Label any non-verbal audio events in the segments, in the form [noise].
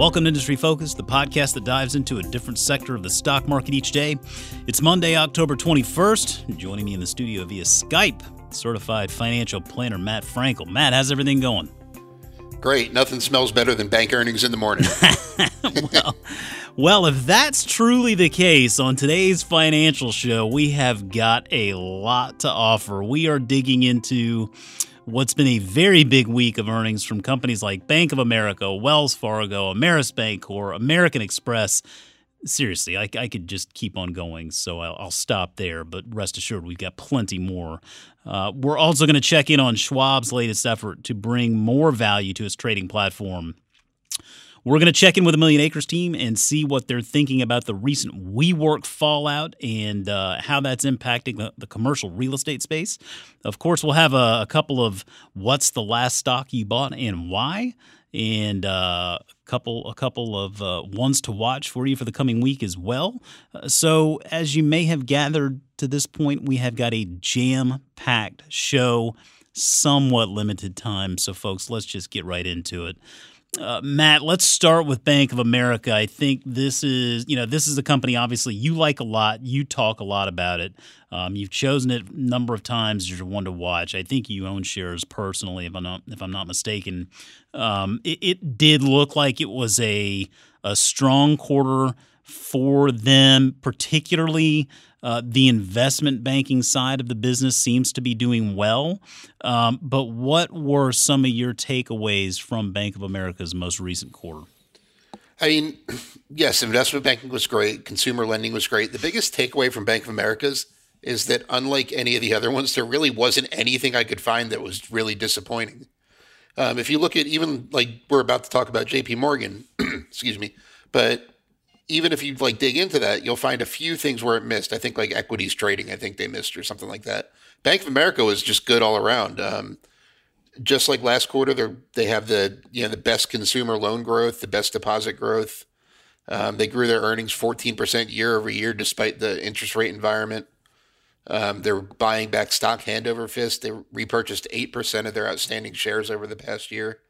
Welcome to Industry Focus, the podcast that dives into a different sector of the stock market each day. It's Monday, October 21st. Joining me in the studio via Skype, certified financial planner Matt Frankel. Matt, how's everything going? Great. Nothing smells better than bank earnings in the morning. [laughs] well, well, if that's truly the case, on today's financial show, we have got a lot to offer. We are digging into what's been a very big week of earnings from companies like Bank of America, Wells Fargo, Ameris Bancorp, American Express. Seriously, I, I, could just keep on going, so I'll, I'll, stop there. But rest assured, we've got plenty more. Uh, we're also going to check in on Schwab's latest effort to bring more value to its trading platform we're going to check in with the Million Acres team and see what they're thinking about the recent WeWork fallout and uh, how that's impacting the, the, commercial real estate space. Of course, we'll have a, a couple of what's the last stock you bought and why, and uh, a couple a couple of uh, ones to watch for you for the coming week as well. Uh, so, as you may have gathered to this point, we have got a jam packed show somewhat limited time. So, folks, let's just get right into it. Uh, Matt, let's start with Bank of America. I think this is, you know, this is a company obviously you like a lot. You talk a lot about it. Um, you've chosen it a number of times as your one to watch. I think you own shares personally, if I'm not if I'm not mistaken. Um, it, it did look like it was a a strong quarter for them, particularly uh, the investment banking side of the business seems to be doing well. Um, but what were some of your takeaways from Bank of America's most recent quarter? I mean, [clears throat] yes, investment banking was great. Consumer lending was great. The biggest takeaway from Bank of America's is that unlike any of the other ones, there really wasn't anything I could find that was really disappointing. Um, if you look at even like we're about to talk about JP Morgan, [clears throat] excuse me, but even if you like dig into that, you'll find a few things where it missed. I think like equities trading, I think they missed or something like that. Bank of America was just good all around. Um, just like last quarter, they they have the you know the best consumer loan growth, the best deposit growth. Um, they grew their earnings 14% year over year despite the interest rate environment. Um, they're buying back stock hand over fist. They repurchased 8% of their outstanding shares over the past year.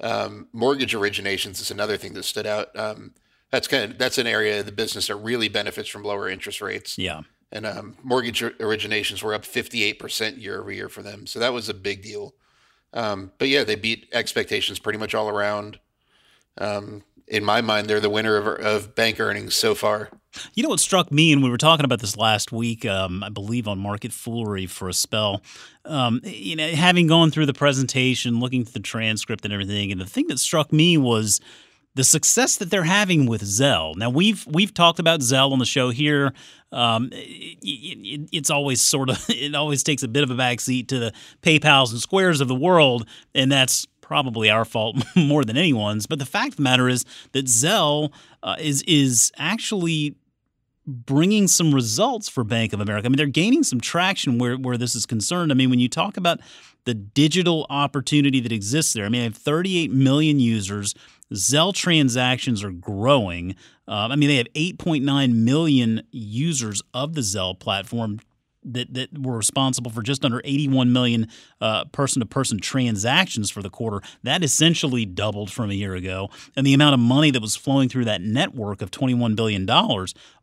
Um, mortgage originations is another thing that stood out. Um, that's kind of that's an area of the business that really benefits from lower interest rates. Yeah. And um, mortgage originations were up 58% year over year for them. So that was a big deal. Um, but yeah, they beat expectations pretty much all around. Um, in my mind, they're the winner of, of, bank earnings so far. You know what struck me, and we were talking about this last week, um, I believe on Market Foolery for a spell. Um, you know, having gone through the presentation, looking through the transcript and everything, and the thing that struck me was the success that they're having with Zelle. Now we've we've talked about Zelle on the show here. Um, it, it, it's always sort of [laughs] it always takes a bit of a backseat to the PayPal's and Squares of the world, and that's probably our fault [laughs] more than anyone's. But the fact of the matter is that Zelle uh, is is actually bringing some results for Bank of America. I mean, they're gaining some traction where where this is concerned. I mean, when you talk about the digital opportunity that exists there, I mean, I have 38 million users. Zelle transactions are growing. Uh, I mean, they have 8.9 million users of the Zelle platform that, that were responsible for just under 81 million person to person transactions for the quarter. That essentially doubled from a year ago. And the amount of money that was flowing through that network of $21 billion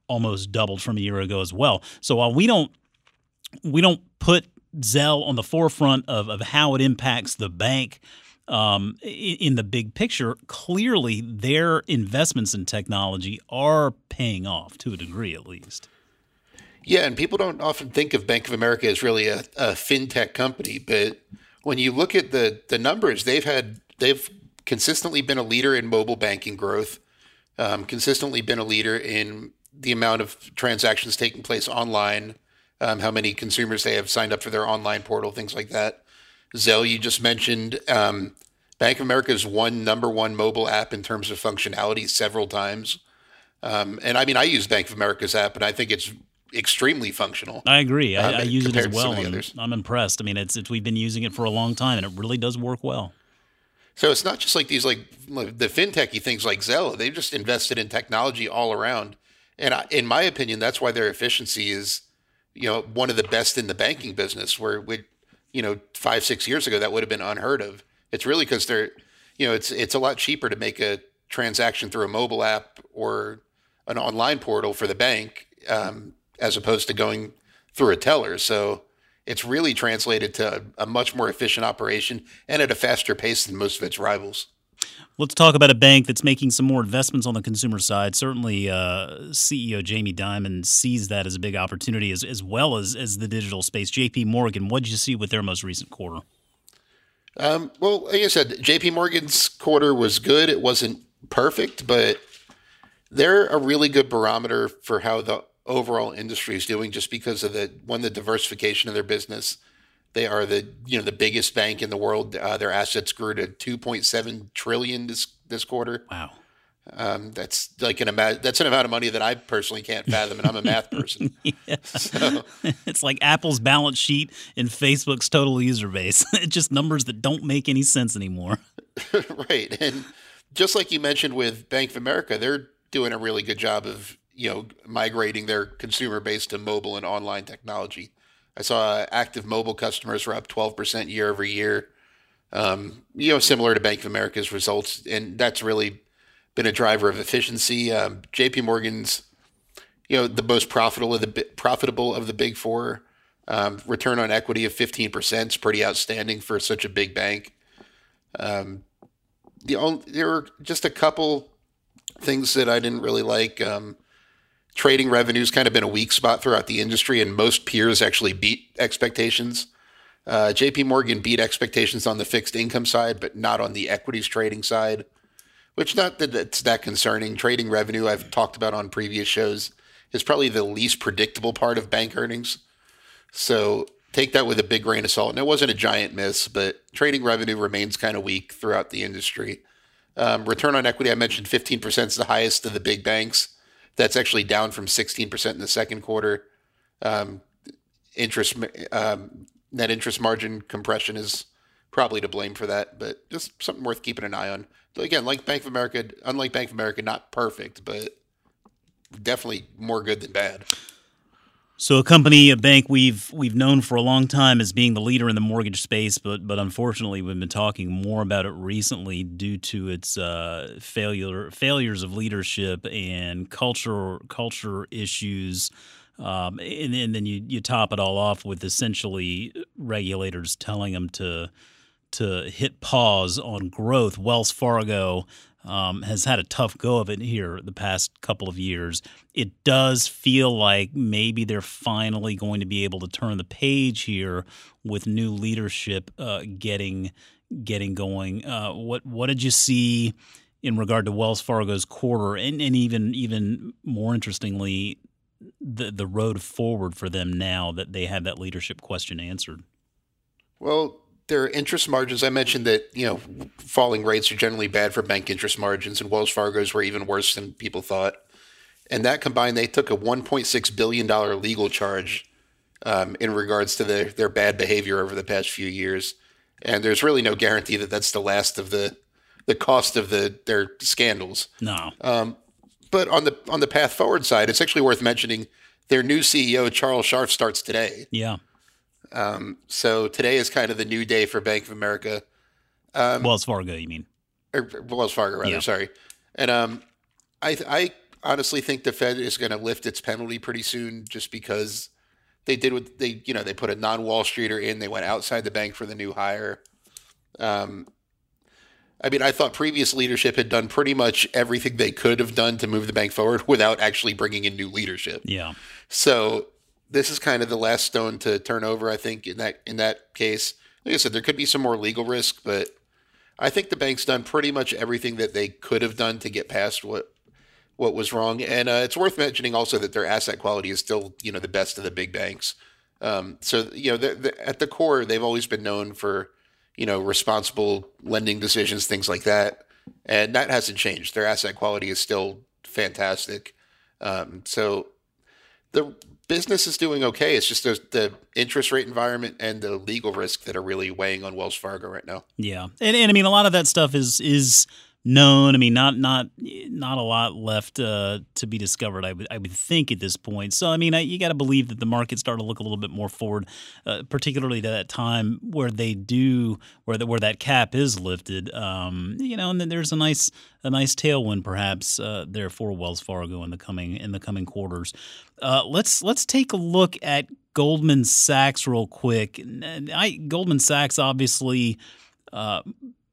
almost doubled from a year ago as well. So while we don't we don't put Zelle on the forefront of, of how it impacts the bank um, in the big picture, clearly their investments in technology are paying off to a degree, at least. Yeah, and people don't often think of Bank of America as really a, a fintech company, but when you look at the the numbers, they've had they've consistently been a leader in mobile banking growth, um, consistently been a leader in the amount of transactions taking place online, um, how many consumers they have signed up for their online portal, things like that. Zelle, you just mentioned. Um, Bank of America is one number one mobile app in terms of functionality several times. Um, and I mean, I use Bank of America's app, and I think it's extremely functional. I agree. I, um, I use it as well. I'm impressed. I mean, it's, it's we've been using it for a long time, and it really does work well. So it's not just like these like the fintechy things like Zelle. They've just invested in technology all around, and I, in my opinion, that's why their efficiency is, you know, one of the best in the banking business. Where we, you know, five, six years ago, that would have been unheard of. It's really because they're, you know, it's it's a lot cheaper to make a transaction through a mobile app or an online portal for the bank, um, as opposed to going through a teller. So it's really translated to a much more efficient operation and at a faster pace than most of its rivals. Let's talk about a bank that's making some more investments on the consumer side. Certainly, uh, CEO Jamie Dimon sees that as a big opportunity, as, as well as, as the digital space. JP Morgan, what did you see with their most recent quarter? Um, well, like I said, JP Morgan's quarter was good. It wasn't perfect, but they're a really good barometer for how the overall industry is doing just because of the one the diversification of their business they are the you know the biggest bank in the world. Uh, their assets grew to 2.7 trillion this this quarter. Wow. Um, that's like an amount. That's an amount of money that I personally can't fathom, and I'm a math person. [laughs] yeah. so. It's like Apple's balance sheet and Facebook's total user base. [laughs] it's just numbers that don't make any sense anymore. [laughs] right, and just like you mentioned with Bank of America, they're doing a really good job of you know migrating their consumer base to mobile and online technology. I saw active mobile customers were up 12% year over year. Um, you know, similar to Bank of America's results, and that's really been a driver of efficiency. Um, J.P. Morgan's, you know, the most profitable of the profitable of the big four. Um, return on equity of 15% is pretty outstanding for such a big bank. Um, the only, there were just a couple things that I didn't really like. Um, trading revenue's kind of been a weak spot throughout the industry, and most peers actually beat expectations. Uh, JP Morgan beat expectations on the fixed income side, but not on the equities trading side, which not that it's that concerning. Trading revenue, I've talked about on previous shows, is probably the least predictable part of bank earnings. So take that with a big grain of salt. And it wasn't a giant miss, but trading revenue remains kind of weak throughout the industry. Um, return on equity, I mentioned 15% is the highest of the big banks. That's actually down from 16% in the second quarter. Um, interest um, net interest margin compression is probably to blame for that, but just something worth keeping an eye on. Again, like Bank of America, unlike Bank of America, not perfect, but definitely more good than bad. So a company, a bank we've we've known for a long time as being the leader in the mortgage space, but but unfortunately we've been talking more about it recently due to its uh, failure failures of leadership and culture culture issues. Um, and, and, then you, you top it all off with essentially regulators telling them to to hit pause on growth. Wells Fargo um, has had a tough go of it here the past couple of years. It does feel like maybe they're finally going to be able to turn the page here with new leadership uh, getting getting going. Uh, what what did you see in regard to Wells Fargo's quarter, and, and even even more interestingly, the the road forward for them now that they have that leadership question answered? Well, their interest margins. I mentioned that you know falling rates are generally bad for bank interest margins, and Wells Fargo's were even worse than people thought. And that combined, they took a 1.6 billion dollar legal charge um, in regards to their their bad behavior over the past few years. And there's really no guarantee that that's the last of the the cost of the their scandals. No. Um, but on the on the path forward side, it's actually worth mentioning their new CEO Charles Scharf starts today. Yeah. Um, so today is kind of the new day for Bank of America. Um, Wells Fargo, you mean? Or Wells Fargo, rather. Yeah. Sorry. And um, I, I honestly think the Fed is going to lift its penalty pretty soon, just because they did what they, you know, they put a non-Wall Streeter in. They went outside the bank for the new hire. Um, I mean, I thought previous leadership had done pretty much everything they could have done to move the bank forward [laughs] without actually bringing in new leadership. Yeah. So this is kind of the last stone to turn over. I think in that in that case, like I said, there could be some more legal risk, but I think the bank's done pretty much everything that they could have done to get past what what was wrong. And uh, it's worth mentioning also that their asset quality is still you know the best of the big banks. Um, so you know they're, they're, at the core, they've always been known for you know responsible lending decisions, things like that, and that hasn't changed. Their asset quality is still fantastic. Um, so the business is doing okay. It's just the, interest rate environment and the legal risk that are really weighing on Wells Fargo right now. Yeah, and, and I mean a lot of that stuff is is known. I mean, not not not a lot left uh, to be discovered. I would I would think at this point. So I mean, I, you got to believe that the market started to look a little bit more forward, uh, particularly to that time where they do where the, where that cap is lifted. Um, you know, and then there's a nice a nice tailwind perhaps uh, there for Wells Fargo in the coming in the coming quarters. Uh, let's let's take a look at Goldman Sachs real quick. I, Goldman Sachs obviously uh,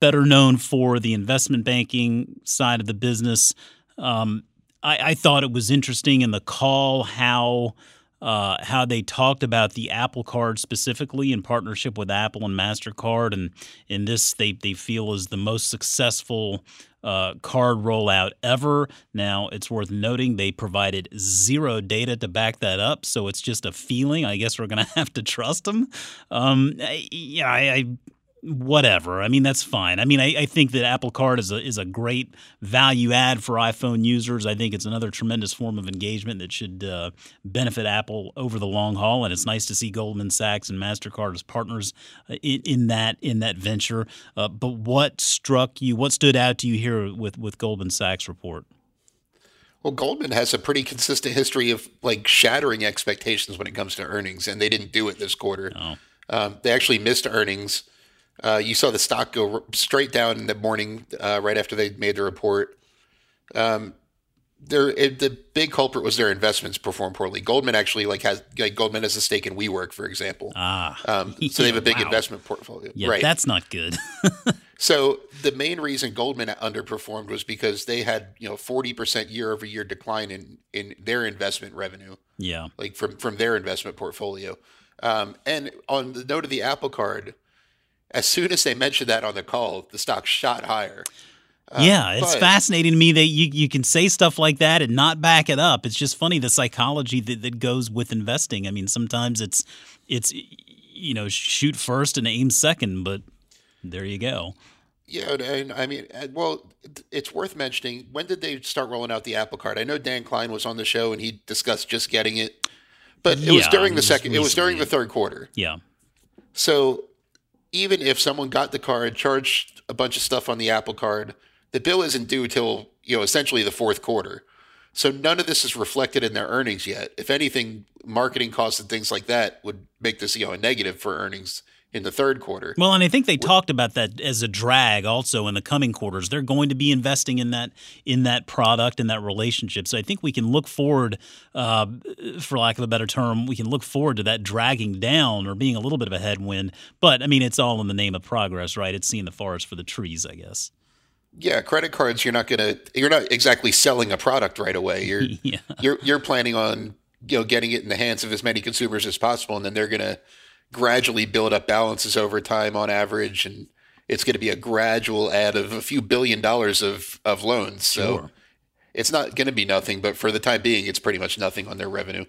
better known for the investment banking side of the business. Um, I, I, thought it was interesting in the call how uh, how they talked about the Apple Card specifically in partnership with Apple and Mastercard, and in this they they feel is the most successful uh, card rollout ever. Now, it's worth noting they provided zero data to back that up, so it's just a feeling. I guess we're going [laughs] to have to trust them. Um, yeah, I, I whatever. I mean, that's fine. I mean, I, I, think that Apple Card is a is a great value add for iPhone users. I think it's another tremendous form of engagement that should uh, benefit Apple over the long haul. And it's nice to see Goldman Sachs and Mastercard as partners uh, in, in, that in that venture. Uh, but what struck you? What stood out to you here with with Goldman Sachs report? Well, Goldman has a pretty consistent history of like shattering expectations when it comes to earnings, and they didn't do it this quarter. Oh. Um, they actually missed earnings uh, you saw the stock go straight down in the morning uh, right after they made the report. Um, it, the big culprit was their investments performed poorly. Goldman actually like has like Goldman has a stake in WeWork, for example. Ah, um, [laughs] so they have a big wow. investment portfolio. Yeah, right. that's not good. [laughs] so the main reason Goldman underperformed was because they had you know forty percent year over year decline in in their investment revenue. Yeah, like from from their investment portfolio. Um, and on the note of the Apple Card, as soon as they mentioned that on the call, the stock shot higher. Uh, yeah, it's but, fascinating to me that you, you can say stuff like that and not back it up. It's just funny the psychology that, that goes with investing. I mean, sometimes it's it's you know shoot first and aim second, but there you go. Yeah, and I mean, uh, well, it's worth mentioning. When did they start rolling out the Apple Card? I know Dan Kline was on the show and he discussed just getting it, but it yeah, was during the second. Recently. It was during the third quarter. Yeah. So even if someone got the card, charged a bunch of stuff on the Apple Card, the bill isn't due till you know essentially the fourth quarter. So none of this is reflected in their earnings yet. If anything, marketing costs and things like that would make this you know a negative for earnings in the third quarter. Well, and I think they talked about that as a drag also in the coming quarters. They're going to be investing in that in that product and that relationship. So I think we can look forward, uh, for lack of a better term, we can look forward to that dragging down or being a little bit of a headwind. But I mean, it's all in the name of progress, right? It's seeing the forest for the trees, I guess. Yeah, credit cards. You're not gonna. You're not exactly selling a product right away. [laughs] You're yeah. you're you're planning on you know getting it in the hands of as many consumers as possible, and then they're gonna gradually build up balances over time on average, and it's going to be a gradual add of a few billion dollars of of loans. So sure. it's not going to be nothing, but for the time being, it's pretty much nothing on their revenue.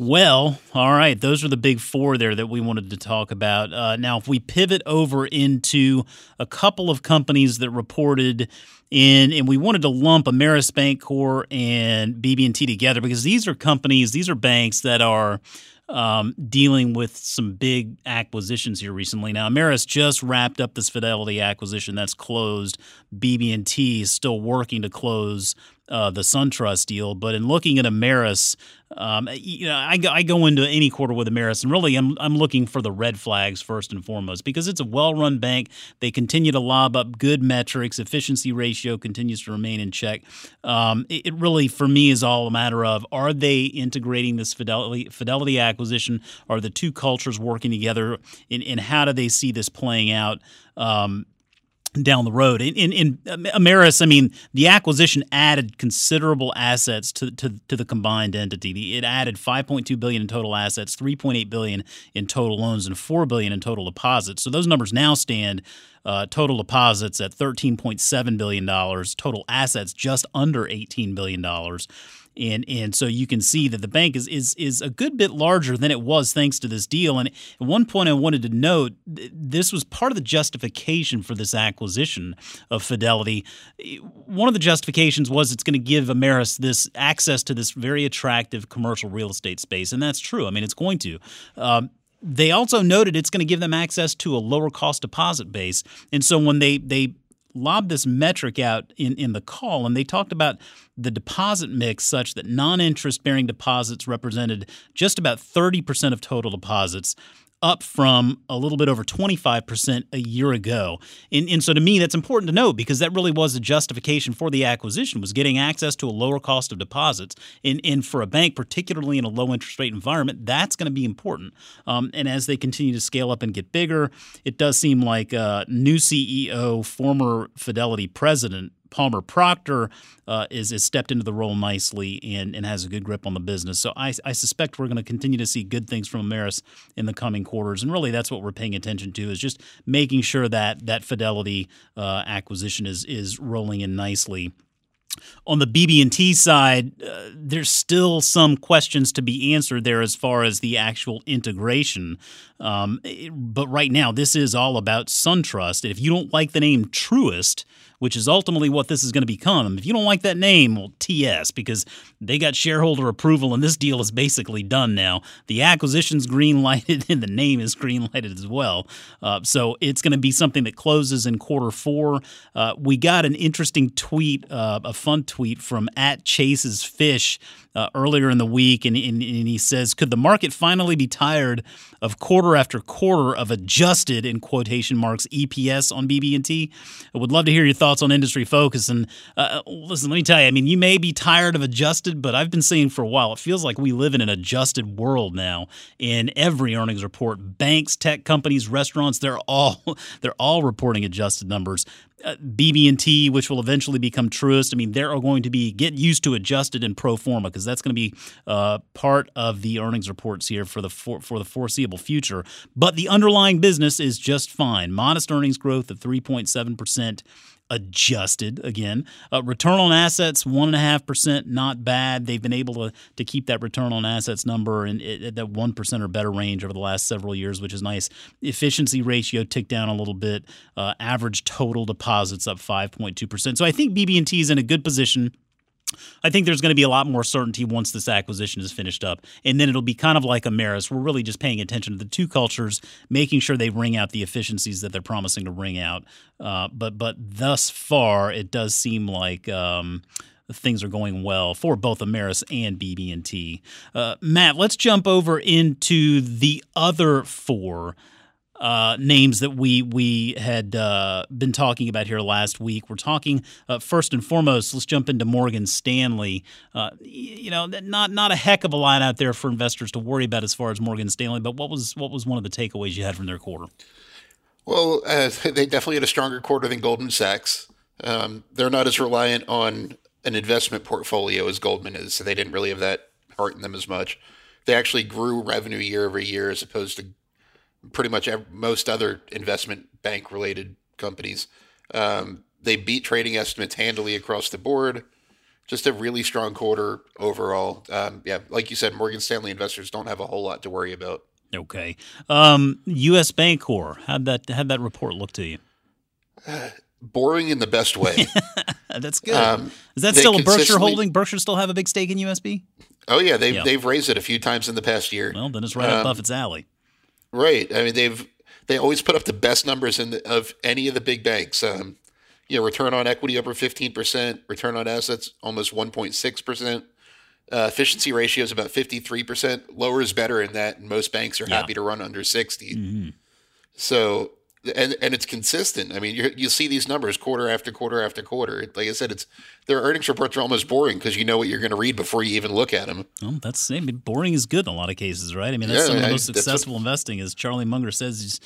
Well, all right. Those are the big four there that we wanted to talk about. Uh, now, if we pivot over into a couple of companies that reported in, and we wanted to lump Ameris Bancorp and BB&T together because these are companies, these are banks that are um, dealing with some big acquisitions here recently. Now, Ameris just wrapped up this Fidelity acquisition that's closed. BB&T is still working to close uh, the SunTrust deal. But in looking at Ameris, um, you know, I go, I go into any quarter with Ameris, and really, I'm I'm looking for the red flags first and foremost because it's a well-run bank. They continue to lob up good metrics. Efficiency ratio continues to remain in check. Um, it, it, really, for me, is all a matter of are they integrating this Fidelity Fidelity acquisition? Are the two cultures working together? And, and how do they see this playing out? Um, down the road. In, in, in Ameris, I mean, the acquisition added considerable assets to, to, to the combined entity. It added 5.2 billion in total assets, 3.8 billion in total loans, and 4 billion in total deposits. So those numbers now stand uh, total deposits at 13.7 billion dollars, total assets just under 18 billion dollars and and so you can see that the bank is is is a good bit larger than it was thanks to this deal. And at one point, I wanted to note this was part of the justification for this acquisition of Fidelity. One of the justifications was it's going to give Ameris this access to this very attractive commercial real estate space, and that's true. I mean, it's going to. Um, they also noted it's going to give them access to a lower cost deposit base, and so when they they lobbed this metric out in, in the call, and they talked about the deposit mix such that non interest bearing deposits represented just about 30% of total deposits up from a little bit over 25% a year ago. And, and, so to me, that's important to note because that really was a justification for the acquisition was getting access to a lower cost of deposits. And, and for a bank, particularly in a low interest rate environment, that's going to be important. Um, and as they continue to scale up and get bigger, it does seem like uh, new CEO, former Fidelity president Palmer Proctor uh, is, stepped into the role nicely and, and has a good grip on the business. So I, I suspect we're going to continue to see good things from Ameris in the coming quarters. And really, that's what we're paying attention to is just making sure that that Fidelity uh, acquisition is is rolling in nicely. On the BB&T side, uh, there's still some questions to be answered there as far as the actual integration. Um, but right now, this is all about SunTrust. If you don't like the name Truist, which is ultimately what this is going to become. If you don't like that name, well, TS, because they got shareholder approval and this deal is basically done now. The acquisition's green lighted [laughs] and the name is green lighted as well. Uh, so it's going to be something that closes in quarter four. Uh, we got an interesting tweet, uh, a fun tweet from at Chase's Fish uh, earlier in the week, and, and, and, he says, "Could the market finally be tired of quarter after quarter of adjusted in quotation marks EPS on BB&T?" I would love to hear your thoughts on industry focus. And uh, listen, let me tell you, I mean, you may be tired of adjusted, but I've been saying for a while, it feels like we live in an adjusted world now. In every earnings report, banks, tech companies, restaurants, they're all [laughs] they're all reporting adjusted numbers. Uh, BB&T, which will eventually become Truist. I mean, they're going to be get used to adjusted and pro forma because that's going to be uh, part of the earnings reports here for the for, for the foreseeable future. But the underlying business is just fine. Modest earnings growth of 3.7 percent adjusted again. Uh, return on assets, 1.5%, not bad. They've been able to, to keep that return on assets number in, in that 1% or better range over the last several years, which is nice. Efficiency ratio ticked down a little bit. Uh, average total deposits up 5.2%. So I think BB&T is in a good position I think there's going to be a lot more certainty once this acquisition is finished up. And then it'll be kind of like Ameris. We're really just paying attention to the two cultures, making sure they wring out the efficiencies that they're promising to wring out. Uh, but but thus far, it does seem like um, things are going well for both Ameris and BB&T. Uh, Matt, let's jump over into the other four uh, names that we we had uh, been talking about here last week. We're talking uh, first and foremost. Let's jump into Morgan Stanley. Uh, you know, not not a heck of a line out there for investors to worry about as far as Morgan Stanley. But what was what was one of the takeaways you had from their quarter? Well, uh, [laughs] they definitely had a stronger quarter than Goldman Sachs. Um, they're not as reliant on an investment portfolio as Goldman is, so they didn't really have that heart in them as much. They actually grew revenue year over year as opposed to pretty much most other investment bank related companies. Um, they beat trading estimates handily across the board. Just a really strong quarter overall. Um, yeah, like you said, Morgan Stanley investors don't have a whole lot to worry about. Okay. Um, U.S. Bancorp, how'd that how'd that report look to you? Uh, [sighs] boring in the best way. [laughs] That's good. Um, Is that still a Berkshire holding? Berkshire still have a big stake in USB? Oh yeah, they've yeah. they've raised it a few times in the past year. Well, then it's right up um, Buffett's alley. Right. I mean, they've they always put up the best numbers in the, of any of the big banks. Um, you know, return on equity over fifteen percent, return on assets almost one point six percent. Uh, efficiency ratio is about fifty three percent. Lower is better in that, and most banks are yeah. happy to run under 60 mm-hmm. So and and it's consistent. I mean, you you see these numbers quarter after quarter after quarter. Like I said, it's their earnings reports are almost boring because you know what you're going to read before you even look at them. Well, that's I mean, boring is good in a lot of cases, right? I mean, that's yeah, some of the most successful what, investing. As Charlie Munger says,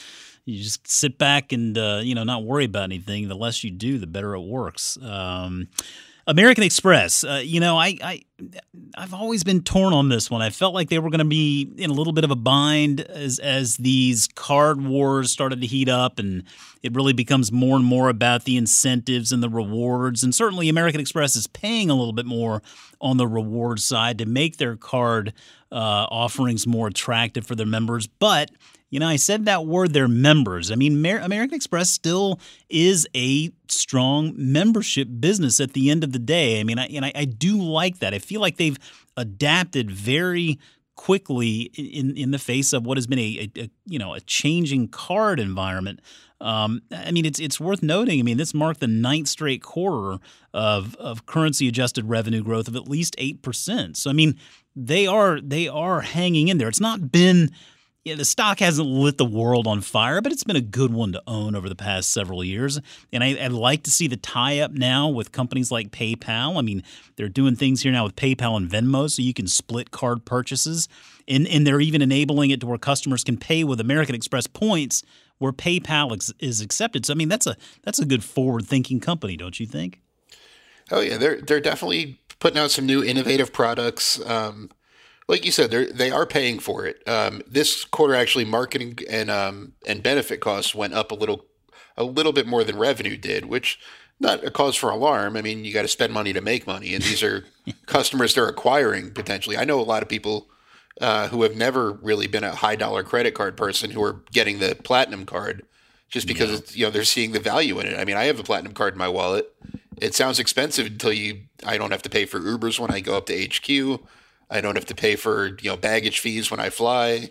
you just sit back and uh, you know not worry about anything. The less you do, the better it works. Um, American Express. Uh, you know, I, I I've always been torn on this one. I felt like they were going to be in a little bit of a bind as as these card wars started to heat up, and it really becomes more and more about the incentives and the rewards. And certainly, American Express is paying a little bit more on the reward side to make their card uh, offerings more attractive for their members, but you know, I said that word, they're members. I mean, American Express still is a strong membership business at the end of the day. I mean, I, and I, I do like that. I feel like they've adapted very quickly in in the face of what has been a, a, a you know a changing card environment. Um, I mean, it's it's worth noting. I mean, this marked the ninth straight quarter of of currency adjusted revenue growth of at least eight percent. So I mean, they are they are hanging in there. It's not been yeah, the stock hasn't lit the world on fire, but it's been a good one to own over the past several years. And I, would like to see the tie up now with companies like PayPal. I mean, they're doing things here now with PayPal and Venmo so you can split card purchases. And, and they're even enabling it to where customers can pay with American Express points where PayPal ex- is accepted. So, I mean, that's a, that's a good forward thinking company, don't you think? Oh, yeah. They're, they're definitely putting out some new innovative products. Um, like you said, they're they are paying for it. Um, this quarter, actually, marketing and um, and benefit costs went up a little, a little bit more than revenue did, which not a cause for alarm. I mean, you got to spend money to make money, and these are [laughs] customers they're acquiring potentially. I know a lot of people uh, who have never really been a high dollar credit card person who are getting the platinum card just because yeah. it's, you know they're seeing the value in it. I mean, I have a platinum card in my wallet. It sounds expensive until you I don't have to pay for Ubers when I go up to HQ. I don't have to pay for you know baggage fees when I fly.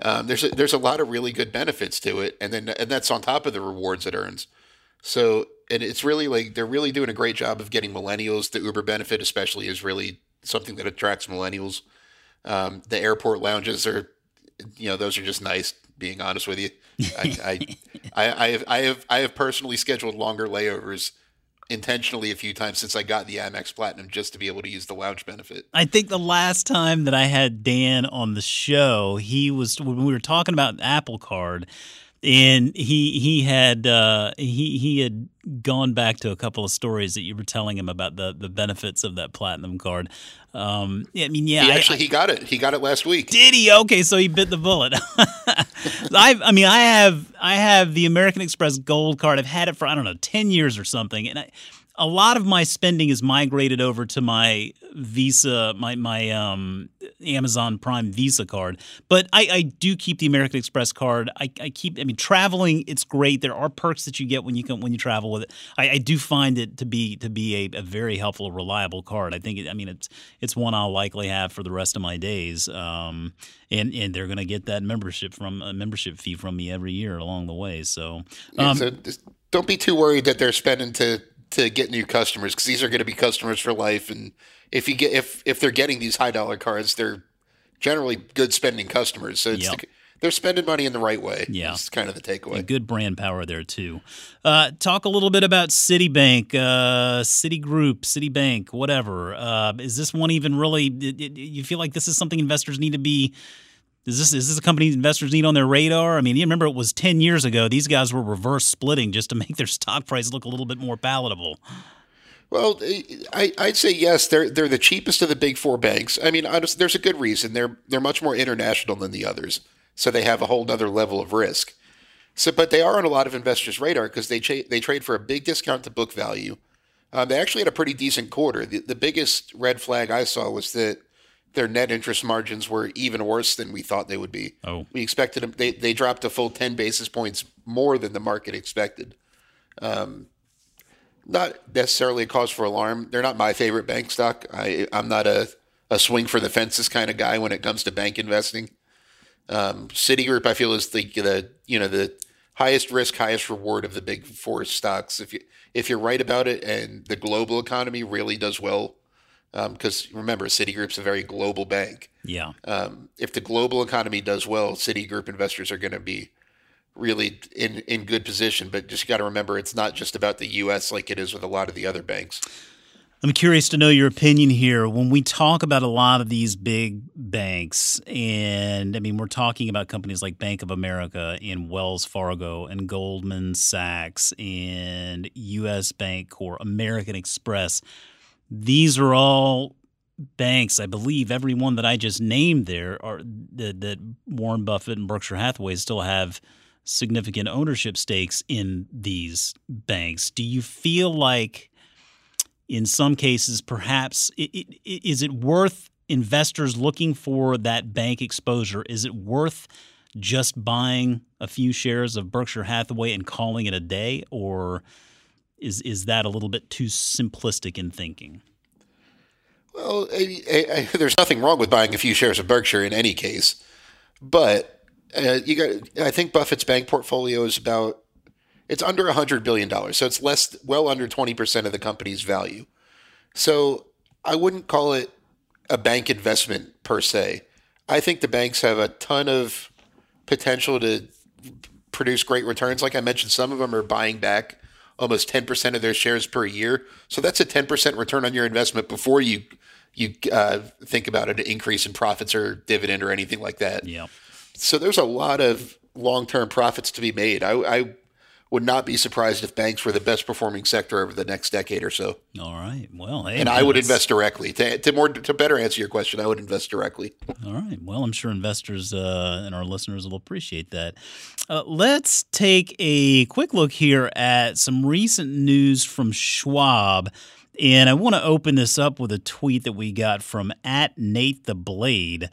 Um, there's a, there's a lot of really good benefits to it, and then and that's on top of the rewards it earns. So and it's really like they're really doing a great job of getting millennials. The Uber benefit, especially, is really something that attracts millennials. Um, the airport lounges are, you know, those are just nice. Being honest with you, I, I, [laughs] I, I have I have I have personally scheduled longer layovers intentionally a few times since I got the Amex Platinum just to be able to use the lounge benefit. I think the last time that I had Dan on the show, he was when we were talking about Apple Card and he he had uh, he he had gone back to a couple of stories that you were telling him about the the benefits of that platinum card. Um, I mean, yeah, he actually I, he got it. He got it last week. Did he? Okay, so he bit the bullet. [laughs] I I mean, I have I have the American Express Gold card. I've had it for I don't know ten years or something, and I a lot of my spending is migrated over to my Visa, my my um, Amazon Prime Visa card. But I, I do keep the American Express card. I, I, keep. I mean, traveling it's great. There are perks that you get when you can when you travel with it. I, I do find it to be to be a, a, very helpful, reliable card. I think. It, I mean, it's it's one I'll likely have for the rest of my days. Um, and and they're going to get that membership from a membership fee from me every year along the way. So, um, yeah, so don't be too worried that they're spending to to get new customers because these are going to be customers for life. And if you get if if they're getting these high dollar cards, they're generally good spending customers. So yep. the, they're spending money in the right way. Yeah, it's kind of the takeaway. good brand power there too. Uh, talk a little bit about Citibank, uh, Citigroup, Citibank, whatever. Uh, is this one even really? You feel like this is something investors need to be is this is this a company investors need on their radar? I mean, you remember it was ten years ago. These guys were reverse splitting just to [laughs] make their stock price look a little bit more palatable. Well, I, would say yes. They're they're the cheapest of the big four banks. I mean, there's a good reason. They're they're much more international than the others, so they have a whole other level of risk. So, but they are on a lot of investors' radar because they cha- they trade for a big discount to book value. Um, they actually had a pretty decent quarter. The, the biggest red flag I saw was that their net interest margins were even worse than we thought they would be. Oh, we expected them. They they dropped a full ten basis points more than the market expected. Um, not necessarily a cause for alarm. They're not my favorite bank stock. I I'm not a a swing for the fences kind of guy when it comes to bank investing. Um, Citigroup, I feel, is the the you know the highest risk, highest reward of the big four stocks. If you if you're right about it, and the global economy really does well because um, remember, Citigroup's a very global bank. Yeah. Um, if the global economy does well, Citigroup investors are going to be really in in good position. But just got to remember, it's not just about the U.S. like it is with a lot of the other banks. I'm curious to know your opinion here. When we talk about a lot of these big banks, and I mean, we're talking about companies like Bank of America and Wells Fargo and Goldman Sachs and U.S. Bancorp, American Express these are all banks, I believe every one that I just named there are that, that Warren Buffett and Berkshire Hathaway still have significant ownership stakes in these banks. Do you feel like in some cases perhaps it, it, is it worth investors looking for that bank exposure? Is it worth just buying a few shares of Berkshire Hathaway and calling it a day or is is that a little bit too simplistic in thinking? Well, Well, I, I, there's nothing wrong with buying a few shares of Berkshire in any case, but uh, you got. I think Buffett's bank portfolio is about it's under hundred billion dollars, so it's less, well under twenty percent of the company's value. So I wouldn't call it a bank investment per se. I think the banks have a ton of potential to produce great returns. Like I mentioned, some of them are buying back almost 10% of their shares per year. So that's a 10% return on your investment before you you uh, think about an increase in profits or dividend or anything like that. Yeah. So there's a lot of long-term profits to be made. I, I would not be surprised if banks were the best performing sector over the next decade or so. All right. Well, hey, and I would invest directly. To, to, more to better answer your question, I would invest directly. All right. Well, I'm sure investors uh, and our listeners will appreciate that. Uh, let's take a quick look here at some recent news from Schwab. And I want to open this up with a tweet that we got from at Nate the Blade.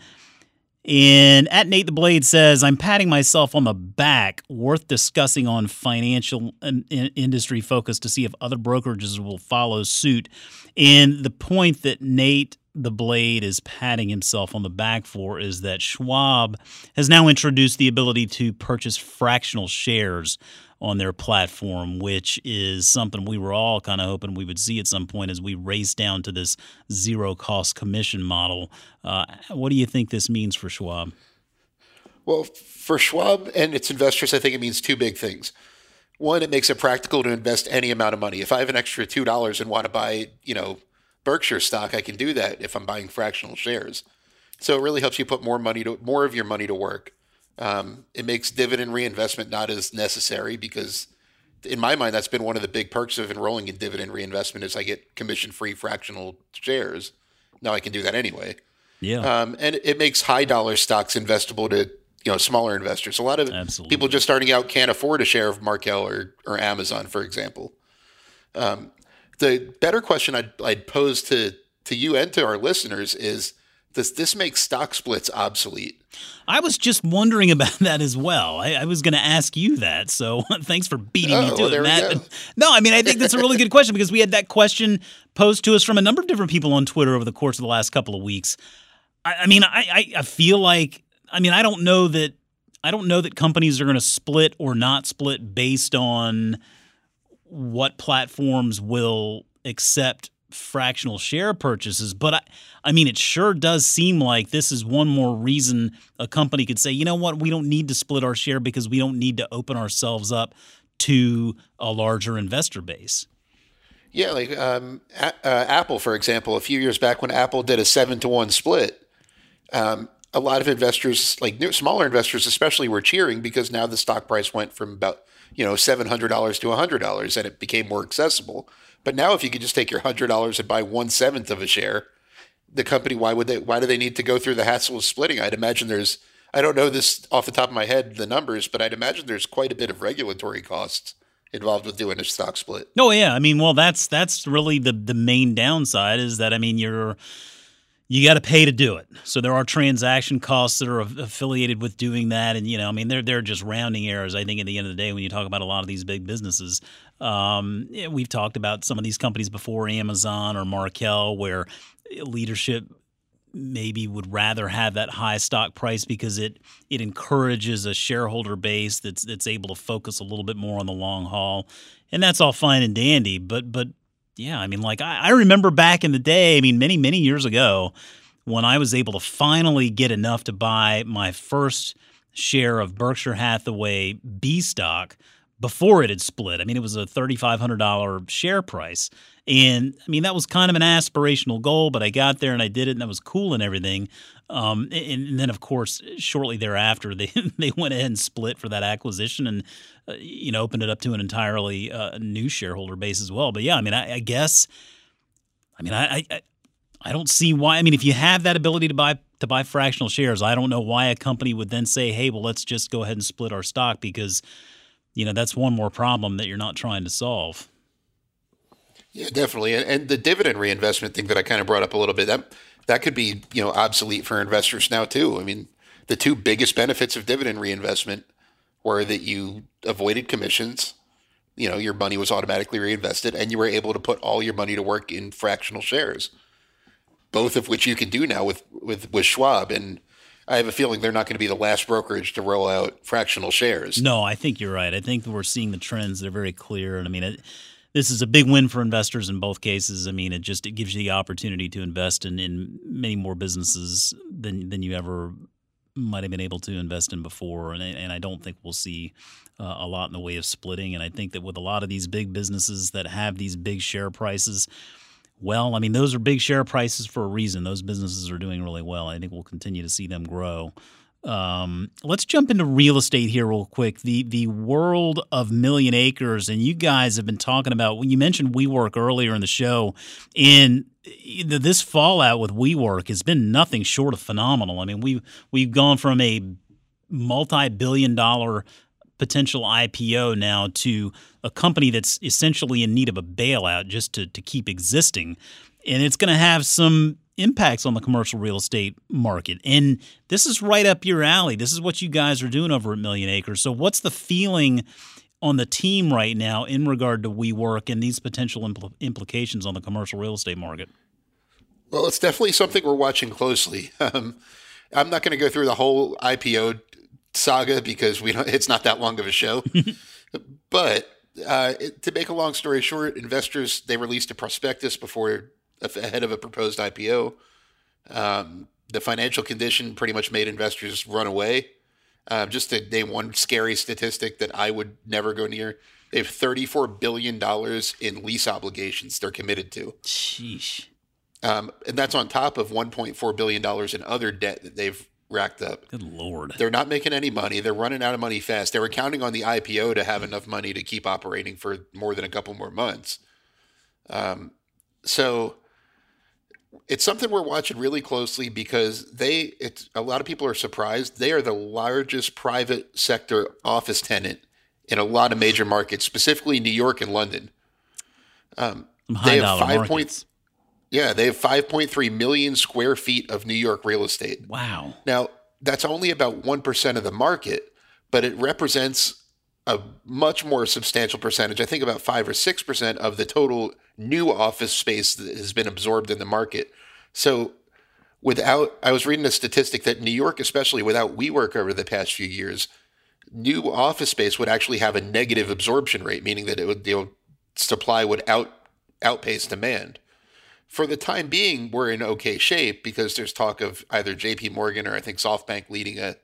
And at Nate the Blade says, I'm patting myself on the back, worth discussing on financial industry focus to see if other brokerages will follow suit. And the point that Nate the Blade is patting himself on the back for is that Schwab has now introduced the ability to purchase fractional shares on their platform, which is something we were all kind of hoping we would see at some point as we race down to this zero cost commission model. Uh, what do you think this means for Schwab? Well, for Schwab and its investors, I think it means two big things. One, it makes it practical to invest any amount of money. If I have an extra two dollars and want to buy, you know, Berkshire stock, I can do that if I'm buying fractional shares. So it really helps you put more money to more of your money to work. Um, it makes dividend reinvestment not as necessary because, in my mind, that's been one of the big perks of enrolling in dividend reinvestment is I get commission-free fractional shares. Now I can do that anyway. Yeah. Um, and it makes high dollar stocks investable to you know smaller investors. A lot of Absolutely. people just starting out can't afford a share of Markel or or Amazon, for example. Um, the better question I'd, I'd pose to to you and to our listeners is does this make stock splits obsolete? I was just wondering about [laughs] that as well. I, I was going to ask you that, so [laughs] thanks for beating oh, me to well, it, Matt. [laughs] No, I mean I think that's a really good question because we had that question posed to us from a number of different people on Twitter over the course of the last couple of weeks. I, I mean, I, I feel like I mean I don't know that I don't know that companies are going to split or not split based on what platforms will accept fractional share purchases. But I, I mean, it sure does seem like this is one more reason a company could say, you know what, we don't need to split our share because we don't need to open ourselves up to a larger investor base. Yeah, like um, a- uh, Apple, for example, a few years back when Apple did a seven to one split, um, a lot of investors, like new, smaller investors especially, were cheering because now the stock price went from about you know seven hundred dollars to hundred dollars, and it became more accessible. But now, if you could just take your hundred dollars and buy one seventh of a share, the company why would they? Why do they need to go through the hassle of splitting? I'd imagine there's. I don't know this off the top of my head the numbers, but I'd imagine there's quite a bit of regulatory costs involved with doing a stock split. Oh yeah, I mean, well, that's that's really the the main downside is that I mean you're you got to pay to do it. So there are transaction costs that are affiliated with doing that, and you know, I mean, they're they're just rounding errors. I think at the end of the day, when you talk about a lot of these big businesses, um, we've talked about some of these companies before, Amazon or Markel, where leadership maybe would rather have that high stock price because it it encourages a shareholder base that's that's able to focus a little bit more on the long haul, and that's all fine and dandy. But but yeah, I mean, like I, I remember back in the day, I mean, many, many years ago, when I was able to finally get enough to buy my first share of Berkshire Hathaway B stock before it had split. I mean, it was a $3,500 share price. And I mean, that was kind of an aspirational goal, but I got there and I did it and that was cool and everything. Um, and, and, then, of course, shortly thereafter, they, [laughs] they went ahead and split for that acquisition and, uh, you know, opened it up to an entirely uh, new shareholder base as well. But yeah, I mean, I, I guess, I mean, I, I, I don't see why. I mean, if you have that ability to buy to buy fractional shares, I don't know why a company would then say, "Hey, well, let's just go ahead and split our stock," because you know that's one more problem that you're not trying to solve. Yeah, definitely. And, and the dividend reinvestment thing that I kind of brought up a little bit that that could be you know obsolete for investors now too. I mean, the two biggest benefits of dividend reinvestment were that you avoided commissions. You know, your money was automatically reinvested, and you were able to put all your money to work in fractional shares. both of which you can do now with with with Schwab, and I have a feeling they're not going to be the last brokerage to roll out fractional shares. No, I think you're right. I think we're seeing the trends; they're very clear, and I mean. It, this is a big win for investors in both cases. I mean, it just it gives you the opportunity to invest in, in many more businesses than than you ever might have been able to invest in before, and and I don't think we'll see uh, a lot in the way of splitting. And I think that with a lot of these big businesses that have these big share prices, well, I mean, those are big share prices for a reason. Those businesses are doing really well. I think we'll continue to see them grow. Um, let's jump into real estate here real quick. The the world of million acres, and you guys have been talking about. You mentioned WeWork earlier in the show, and this fallout with WeWork has been nothing short of phenomenal. I mean, we've we've gone from a multi-billion dollar potential IPO now to a company that's essentially in need of a bailout just to to keep existing, and it's going to have some impacts on the commercial real estate market. And this is right up your alley. This is what you guys are doing over at Million Acres. So, what's the feeling on the team right now in regard to WeWork and these potential impl- implications on the commercial real estate market? Well, it's definitely something we're watching closely. [laughs] Um, I'm not going to go through the whole IPO saga because we don't, it's not that long of a show. [laughs] but uh, it, to make a long story short, investors they released a prospectus before ahead of a proposed IPO. Um, the financial condition pretty much made investors run away. Uh, just to name one scary statistic that I would never go near, they have $34 billion in lease obligations they're committed to. Sheesh. Um, and that's on top of $1.4 billion in other debt that they've racked up. Good Lord. They're not making any money. They're running out of money fast. They were counting on the IPO to have enough money to keep operating for more than a couple more months. Um, so it's something we're watching really closely because they it's a lot of people are surprised. They are the largest private sector office tenant in a lot of major markets specifically new york and london. Um, they have five points yeah they have 5.3 million square feet of new york real estate. Wow. Now that's only about 1% of the market but it represents a much more substantial percentage i think about 5 or 6% of the total new office space that has been absorbed in the market. So without I was reading a statistic that New York especially without WeWork over the past few years, new office space would actually have a negative absorption rate, meaning that it would the supply would out outpace demand. For the time being, we're in okay shape because there's talk of either JP Morgan or I think SoftBank leading a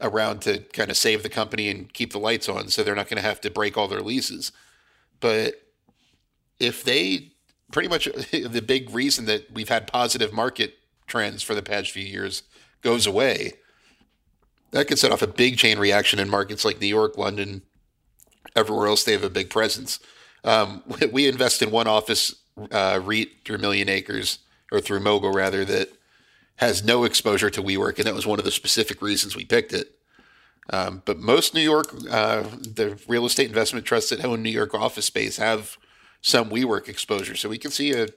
around to kind of save the company and keep the lights on so they're not going to have to break all their leases. But if they pretty much [laughs] the big reason that we've had positive market trends for the past few years goes away, that could set off a big chain reaction in markets like New York, London, everywhere else they have a big presence. Um, [laughs] we invest in one office uh, REIT through Million Acres or through Mogul rather that has no exposure to WeWork, and that was one of the specific reasons we picked it. Um, but most New York, uh, the real estate investment trusts that own New York office space have some WeWork exposure. So we can see a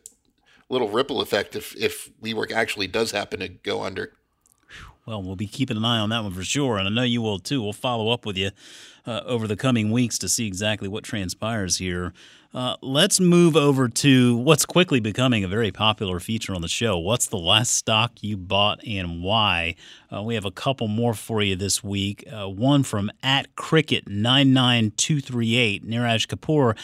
little ripple effect if, if WeWork actually does happen to go under. Well, we'll be keeping an eye on that one for sure, and I know you will too. We'll follow up with you uh, over the coming weeks to see exactly what transpires here. Uh, let's move over to what's quickly becoming a very popular feature on the show. What's the last stock you bought and why? Uh, we have a couple more for you this week. Uh, one from at Cricket nine nine two three eight Niraj Kapoor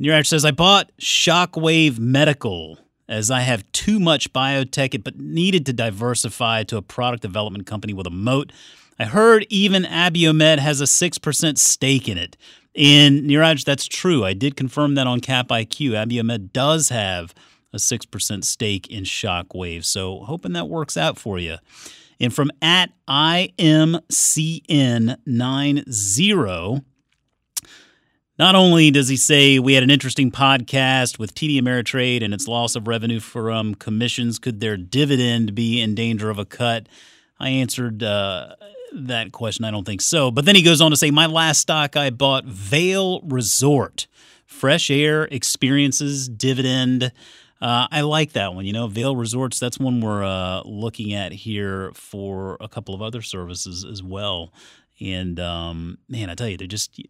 Niraj says, I bought Shockwave Medical as I have too much biotech, but needed to diversify to a product development company with a moat. I heard even Abiomed has a 6% stake in it. And Niraj, that's true. I did confirm that on Cap IQ. Abiomed does have a 6% stake in Shockwave. So hoping that works out for you. And from at IMCN90, not only does he say we had an interesting podcast with TD Ameritrade and its loss of revenue from commissions, could their dividend be in danger of a cut? I answered uh, that question. I don't think so. But then he goes on to say, my last stock I bought, Vail Resort, fresh air experiences, dividend. Uh, I like that one. You know, Vail Resorts, that's one we're uh, looking at here for a couple of other services as well. And um, man, I tell you, they're just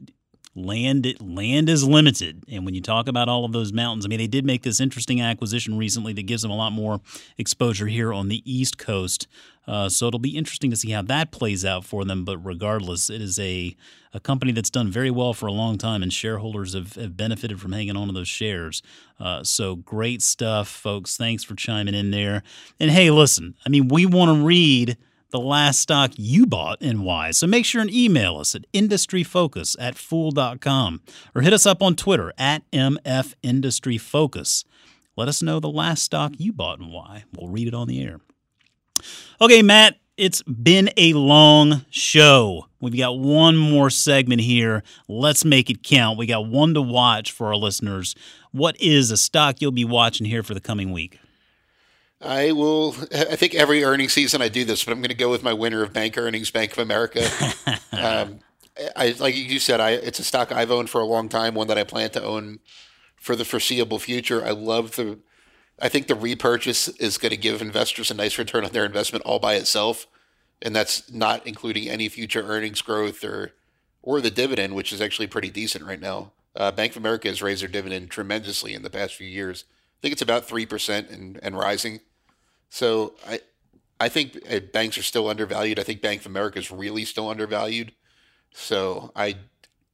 land land is limited. And when you talk about all of those mountains i mean they did make this interesting acquisition recently that gives them a lot more exposure here on the east coast. Uh, so it'll be interesting to see how that plays out for them. But regardless it is a, a company that's done very well for a long time and shareholders have, have benefited from hanging on to those shares. Uh, so great stuff folks. Thanks for chiming in there. And hey listen i mean we want to read the last stock you bought and why. So make sure and email us at industryfocus at fool.com or hit us up on Twitter at MFIndustryFocus. Let us know the last stock you bought and why. We'll read it on the air. Okay, Matt, it's been a long show. We've got one more segment here. Let's make it count. We got one to watch for our listeners. What is a stock you'll be watching here for the coming week? I will. I think every earnings season I do this, but I'm going to go with my winner of bank earnings, Bank of America. [laughs] um, I like you said, I it's a stock I've owned for a long time, one that I plan to own for the foreseeable future. I love the. I think the repurchase is going to give investors a nice return on their investment all by itself, and that's not including any future earnings growth or or the dividend, which is actually pretty decent right now. Uh, Bank of America has raised their dividend tremendously in the past few years. I think it's about three percent and and rising. So I I think uh, banks are still undervalued. I think Bank of America is really still undervalued. So I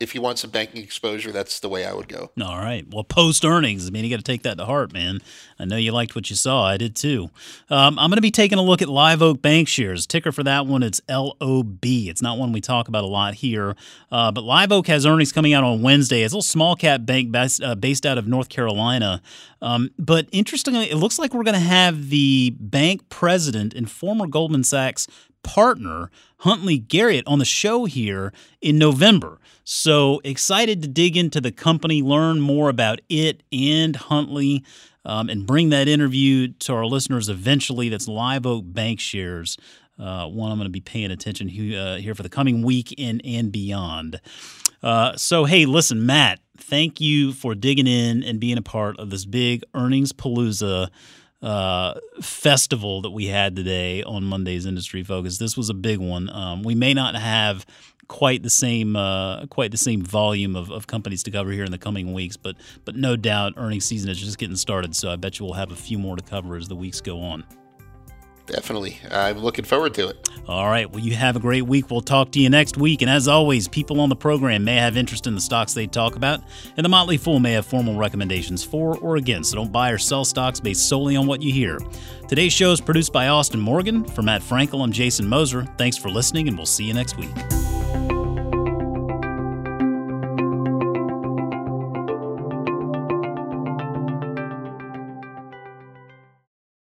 if you want some banking exposure, that's the way I would go. All right. Well, post earnings, I mean, you got to take that to heart, man. I know you liked what you saw. I did too. Um, I'm going to be taking a look at Live Oak Bank shares. Ticker for that one, it's LOB. It's not one we talk about a lot here, uh, but Live Oak has earnings coming out on Wednesday. It's a little small cap bank based, uh, based out of North Carolina. Um, but interestingly, it looks like we're going to have the bank president and former Goldman Sachs partner, Huntley Garriott, on the show here in November. So excited to dig into the company, learn more about it and Huntley, um, and bring that interview to our listeners eventually. That's Live Oak Bank Shares. Uh, one I'm going to be paying attention to, uh, here for the coming week and, and beyond. Uh, so, hey, listen, Matt, thank you for digging in and being a part of this big earnings palooza uh, festival that we had today on Monday's Industry Focus. This was a big one. Um, we may not have quite the same uh, quite the same volume of, of companies to cover here in the coming weeks, but but no doubt earnings season is just getting started. So I bet you we'll have a few more to cover as the weeks go on. Definitely. I'm looking forward to it. All right. Well, you have a great week. We'll talk to you next week. And as always, people on the program may have interest in the stocks they talk about, and the Motley Fool may have formal recommendations for or against. So don't buy or sell stocks based solely on what you hear. Today's show is produced by Austin Morgan. For Matt Frankel, I'm Jason Moser. Thanks for listening, and we'll see you next week.